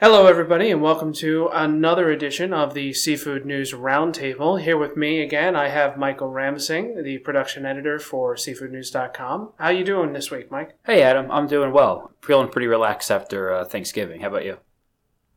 Hello, everybody, and welcome to another edition of the Seafood News Roundtable. Here with me again, I have Michael Ramsing, the production editor for SeafoodNews.com. How you doing this week, Mike? Hey, Adam. I'm doing well. Feeling pretty relaxed after uh, Thanksgiving. How about you?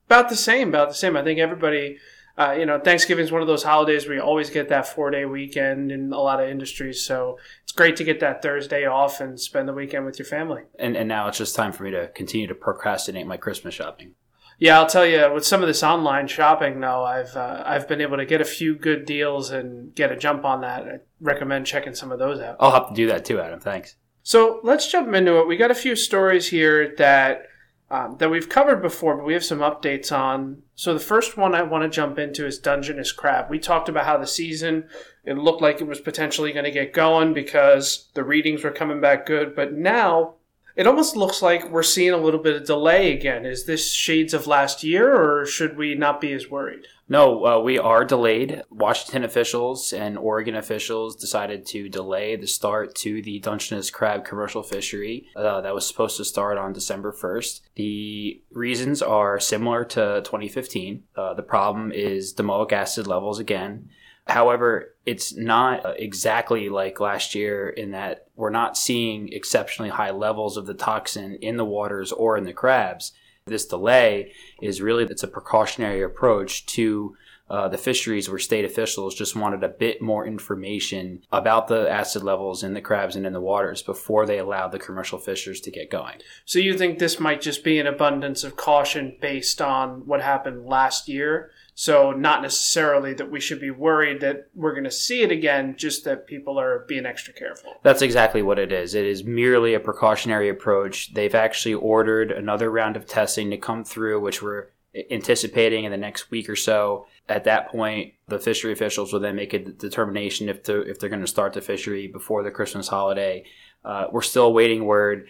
About the same. About the same. I think everybody, uh, you know, Thanksgiving is one of those holidays where you always get that four day weekend in a lot of industries. So it's great to get that Thursday off and spend the weekend with your family. And, and now it's just time for me to continue to procrastinate my Christmas shopping. Yeah, I'll tell you. With some of this online shopping, though, I've uh, I've been able to get a few good deals and get a jump on that. I recommend checking some of those out. I'll have to do that too, Adam. Thanks. So let's jump into it. We got a few stories here that um, that we've covered before, but we have some updates on. So the first one I want to jump into is Dungeness crab. We talked about how the season it looked like it was potentially going to get going because the readings were coming back good, but now it almost looks like we're seeing a little bit of delay again. Is this shades of last year, or should we not be as worried? No, uh, we are delayed. Washington officials and Oregon officials decided to delay the start to the Dungeness crab commercial fishery uh, that was supposed to start on December 1st. The reasons are similar to 2015. Uh, the problem is domoic acid levels again. However, it's not uh, exactly like last year in that we're not seeing exceptionally high levels of the toxin in the waters or in the crabs. This delay is really it's a precautionary approach to uh, the fisheries where state officials just wanted a bit more information about the acid levels in the crabs and in the waters before they allowed the commercial fishers to get going. So you think this might just be an abundance of caution based on what happened last year? So not necessarily that we should be worried that we're going to see it again, just that people are being extra careful. That's exactly what it is. It is merely a precautionary approach. They've actually ordered another round of testing to come through, which we're anticipating in the next week or so. At that point, the fishery officials will then make a determination if to, if they're going to start the fishery before the Christmas holiday. Uh, we're still waiting word.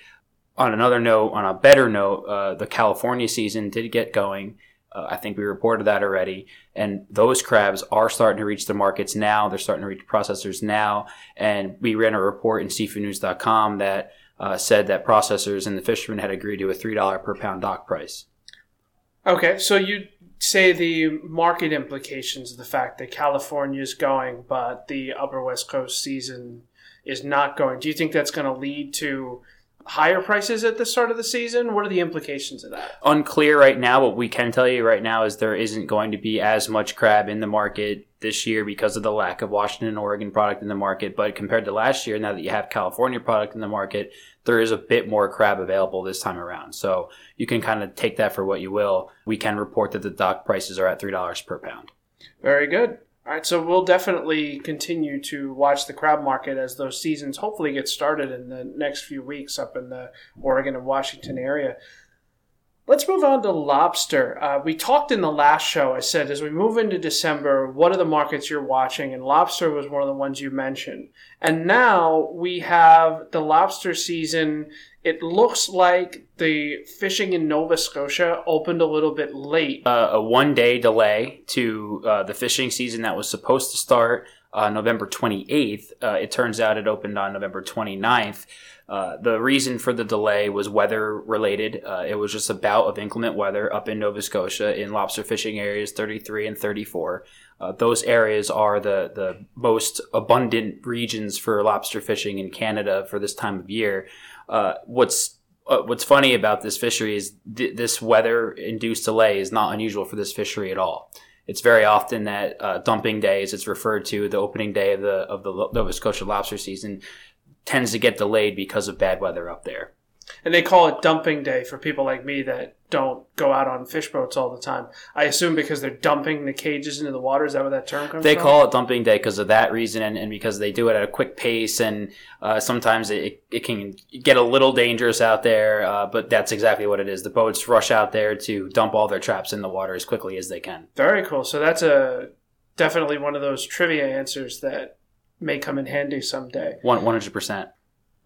On another note, on a better note, uh, the California season did get going. Uh, I think we reported that already. And those crabs are starting to reach the markets now. They're starting to reach processors now. And we ran a report in seafoodnews.com that uh, said that processors and the fishermen had agreed to a $3 per pound dock price. Okay, so you say the market implications of the fact that California is going, but the Upper West Coast season is not going. Do you think that's going to lead to higher prices at the start of the season? What are the implications of that? Unclear right now. What we can tell you right now is there isn't going to be as much crab in the market this year because of the lack of Washington and Oregon product in the market. But compared to last year, now that you have California product in the market, there is a bit more crab available this time around. So you can kind of take that for what you will. We can report that the dock prices are at $3 per pound. Very good. All right, so we'll definitely continue to watch the crab market as those seasons hopefully get started in the next few weeks up in the Oregon and Washington area. Let's move on to lobster. Uh, we talked in the last show. I said as we move into December, what are the markets you're watching? And lobster was one of the ones you mentioned. And now we have the lobster season. It looks like the fishing in Nova Scotia opened a little bit late. Uh, a one day delay to uh, the fishing season that was supposed to start uh, November 28th. Uh, it turns out it opened on November 29th. Uh, the reason for the delay was weather related. Uh, it was just a bout of inclement weather up in Nova Scotia in lobster fishing areas 33 and 34. Uh, those areas are the, the most abundant regions for lobster fishing in Canada for this time of year. Uh, what's uh, what's funny about this fishery is th- this weather induced delay is not unusual for this fishery at all. It's very often that dumping day, as it's referred to, the opening day of the of the Nova Scotia lobster season, tends to get delayed because of bad weather up there. And they call it dumping day for people like me that don't go out on fish boats all the time. I assume because they're dumping the cages into the water. Is that where that term comes they from? They call it dumping day because of that reason and, and, because they do it at a quick pace. And uh, sometimes it, it can get a little dangerous out there, uh, but that's exactly what it is. The boats rush out there to dump all their traps in the water as quickly as they can. Very cool. So that's a definitely one of those trivia answers that may come in handy someday. One hundred percent.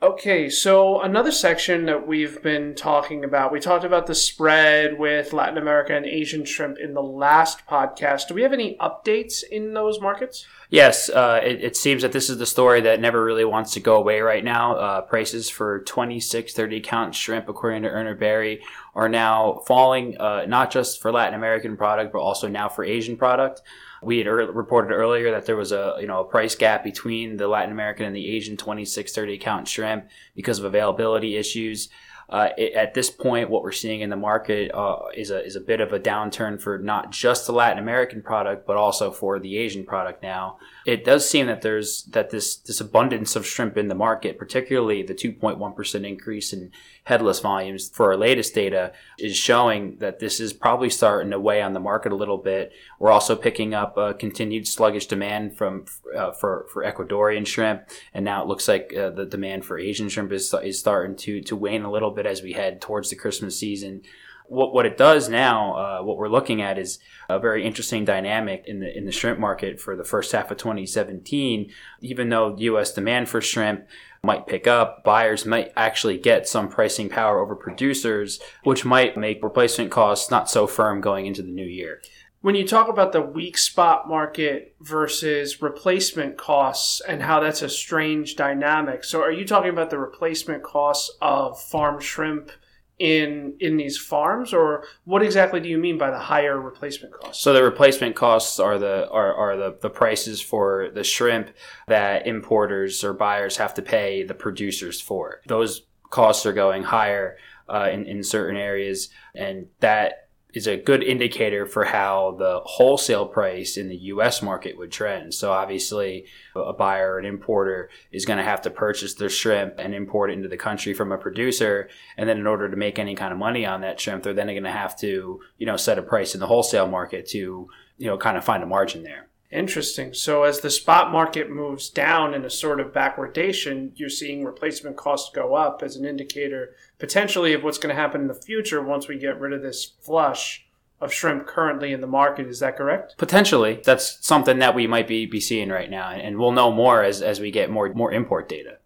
Okay, so another section that we've been talking about, we talked about the spread with Latin America and Asian shrimp in the last podcast. Do we have any updates in those markets? Yes, uh, it, it, seems that this is the story that never really wants to go away right now. Uh, prices for 26, 30 count shrimp, according to Urner Barry, are now falling, uh, not just for Latin American product, but also now for Asian product. We had er- reported earlier that there was a you know a price gap between the Latin American and the Asian 2630 count shrimp because of availability issues. Uh, it, at this point, what we're seeing in the market uh, is a is a bit of a downturn for not just the Latin American product, but also for the Asian product. Now, it does seem that there's that this this abundance of shrimp in the market, particularly the 2.1 percent increase in headless volumes for our latest data, is showing that this is probably starting to weigh on the market a little bit. We're also picking up a continued sluggish demand from uh, for for Ecuadorian shrimp, and now it looks like uh, the demand for Asian shrimp is is starting to to wane a little bit as we head towards the Christmas season. What, what it does now, uh, what we're looking at is a very interesting dynamic in the in the shrimp market for the first half of 2017. Even though U.S. demand for shrimp might pick up, buyers might actually get some pricing power over producers, which might make replacement costs not so firm going into the new year. When you talk about the weak spot market versus replacement costs and how that's a strange dynamic, so are you talking about the replacement costs of farm shrimp? in in these farms or what exactly do you mean by the higher replacement costs so the replacement costs are the are, are the, the prices for the shrimp that importers or buyers have to pay the producers for those costs are going higher uh, in, in certain areas and that is a good indicator for how the wholesale price in the US market would trend. So obviously a buyer an importer is going to have to purchase their shrimp and import it into the country from a producer. And then in order to make any kind of money on that shrimp, they're then going to have to, you know, set a price in the wholesale market to, you know, kind of find a margin there. Interesting. So as the spot market moves down in a sort of backwardation, you're seeing replacement costs go up as an indicator potentially of what's going to happen in the future once we get rid of this flush of shrimp currently in the market. Is that correct? Potentially. That's something that we might be, be seeing right now. And we'll know more as, as we get more more import data.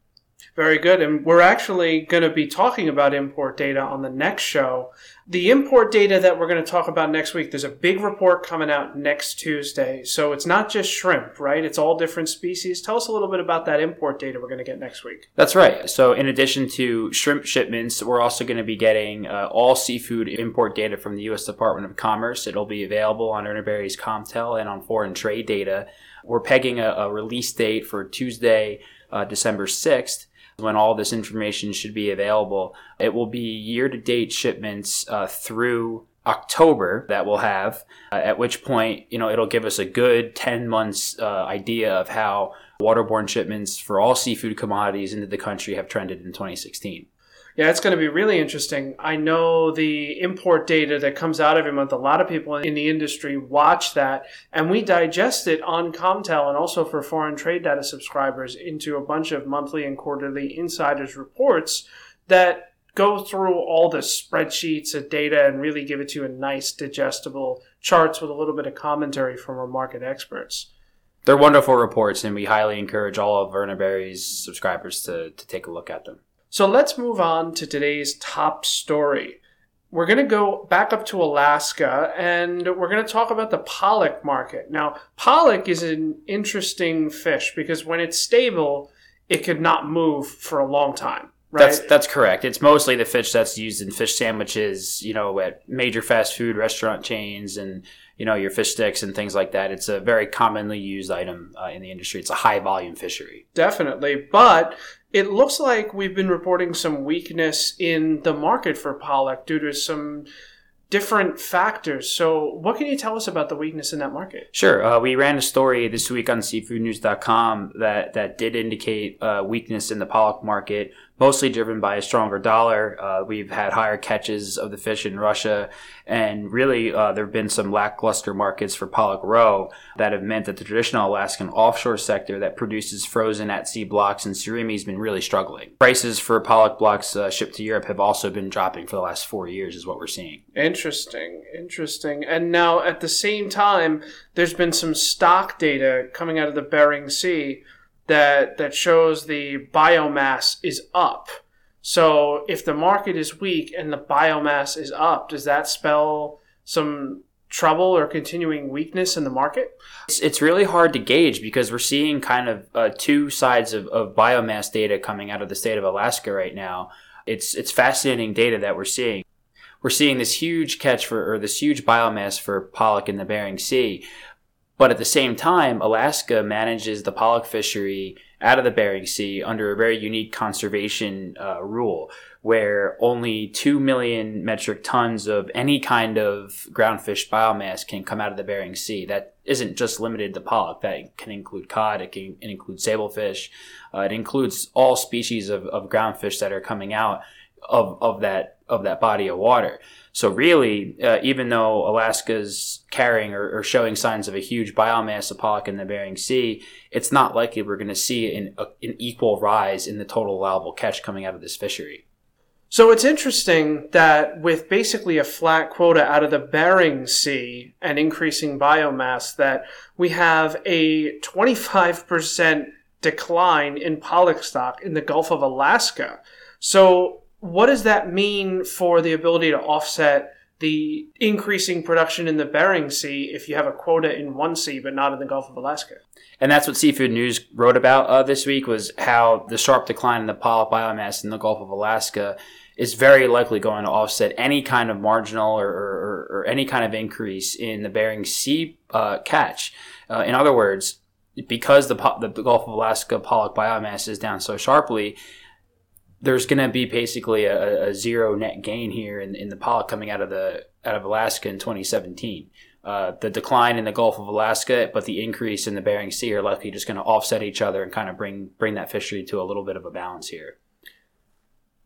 Very good. And we're actually going to be talking about import data on the next show. The import data that we're going to talk about next week, there's a big report coming out next Tuesday. So it's not just shrimp, right? It's all different species. Tell us a little bit about that import data we're going to get next week. That's right. So in addition to shrimp shipments, we're also going to be getting uh, all seafood import data from the U.S. Department of Commerce. It'll be available on Urner Barry's ComTel and on foreign trade data. We're pegging a, a release date for Tuesday, uh, December 6th when all this information should be available. It will be year to date shipments uh, through October that we'll have, uh, at which point, you know, it'll give us a good 10 months uh, idea of how waterborne shipments for all seafood commodities into the country have trended in 2016. Yeah, it's going to be really interesting. I know the import data that comes out every month, a lot of people in the industry watch that, and we digest it on ComTel and also for foreign trade data subscribers into a bunch of monthly and quarterly insiders reports that go through all the spreadsheets of data and really give it to you in nice, digestible charts with a little bit of commentary from our market experts. They're wonderful reports, and we highly encourage all of Urner Barry's subscribers to, to take a look at them. So let's move on to today's top story. We're going to go back up to Alaska and we're going to talk about the pollock market. Now, pollock is an interesting fish because when it's stable, it could not move for a long time. Right? That's that's correct. It's mostly the fish that's used in fish sandwiches, you know, at major fast food restaurant chains and you know your fish sticks and things like that. It's a very commonly used item uh, in the industry. It's a high volume fishery. Definitely, but it looks like we've been reporting some weakness in the market for pollock due to some different factors. So, what can you tell us about the weakness in that market? Sure. Uh, we ran a story this week on seafoodnews.com that, that did indicate uh, weakness in the pollock market mostly driven by a stronger dollar. Uh, we've had higher catches of the fish in Russia, and really uh, there have been some lackluster markets for pollock roe that have meant that the traditional Alaskan offshore sector that produces frozen at sea blocks and surimi has been really struggling. Prices for pollock blocks uh, shipped to Europe have also been dropping for the last four years, is what we're seeing. Interesting, interesting. And now at the same time, there's been some stock data coming out of the Bering Sea that that shows the biomass is up. So if the market is weak and the biomass is up, does that spell some trouble or continuing weakness in the market? It's, it's really hard to gauge because we're seeing kind of uh, two sides of, of biomass data coming out of the state of Alaska right now. It's it's fascinating data that we're seeing we're seeing this huge catch for, or this huge biomass for pollock in the Bering Sea. But at the same time, Alaska manages the pollock fishery out of the Bering Sea under a very unique conservation uh, rule where only 2 million metric tons of any kind of groundfish biomass can come out of the Bering Sea. That isn't just limited to pollock. That can include cod, it can include sablefish, uh, it includes all species of, of groundfish that are coming out of, of that of that body of water. So really, uh, even though Alaska's carrying or, or, showing signs of a huge biomass of pollock in the Bering Sea, it's not likely we're going to see an, a, an equal rise in the total allowable catch coming out of this fishery. So it's interesting that with basically a flat quota out of the Bering Sea and increasing biomass, that we have a 25% decline in pollock stock in the Gulf of Alaska. So what does that mean for the ability to offset the increasing production in the Bering Sea if you have a quota in one sea but not in the Gulf of Alaska? And that's what Seafood News wrote about uh, this week was how the sharp decline in the pollock biomass in the Gulf of Alaska is very likely going to offset any kind of marginal or, or, or any kind of increase in the Bering Sea uh, catch. Uh, in other words, because the, the Gulf of Alaska pollock biomass is down so sharply, there's going to be basically a, a, zero net gain here in, in the pollock coming out of the out of Alaska in 2017. Uh, the decline in the Gulf of Alaska, but the increase in the Bering Sea are likely just going to offset each other and kind of bring bring that fishery to a little bit of a balance here.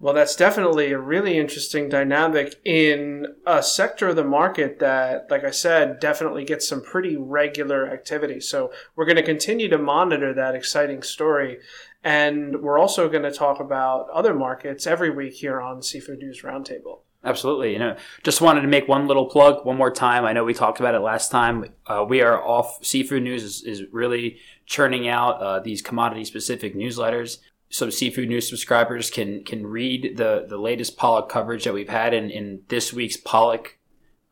Well, that's definitely a really interesting dynamic in a sector of the market that, like I said, definitely gets some pretty regular activity. So we're going to continue to monitor that exciting story. And we're also going to talk about other markets every week here on Seafood News Roundtable. Absolutely. You know, just wanted to make one little plug one more time. I know we talked about it last time. Uh, we are off. Seafood News is, is really churning out uh, these commodity specific newsletters so seafood news subscribers can can read the the latest pollock coverage that we've had in, in this week's pollock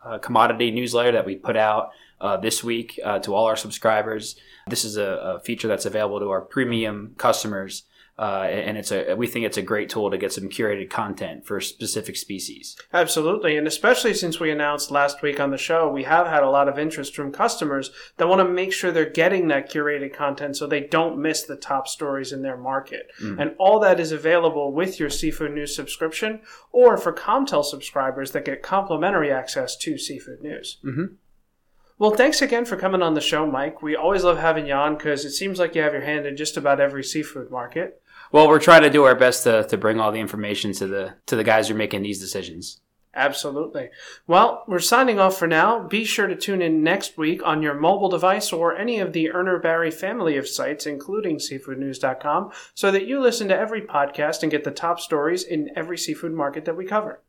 uh, commodity newsletter that we put out uh, this week uh, to all our subscribers. This is a, a, feature that's available to our premium customers uh, and it's a we think it's a great tool to get some curated content for specific species. Absolutely, and especially since we announced last week on the show, we have had a lot of interest from customers that want to make sure they're getting that curated content so they don't miss the top stories in their market. Mm-hmm. And all that is available with your Seafood News subscription, or for Comtel subscribers that get complimentary access to Seafood News. Mm-hmm. Well, thanks again for coming on the show, Mike. We always love having you on because it seems like you have your hand in just about every seafood market. Well, we're trying to do our best to, to bring all the information to the to the guys who are making these decisions. Absolutely. Well, we're signing off for now. Be sure to tune in next week on your mobile device or any of the Urner Barry family of sites, including seafoodnews.com, so that you listen to every podcast and get the top stories in every seafood market that we cover.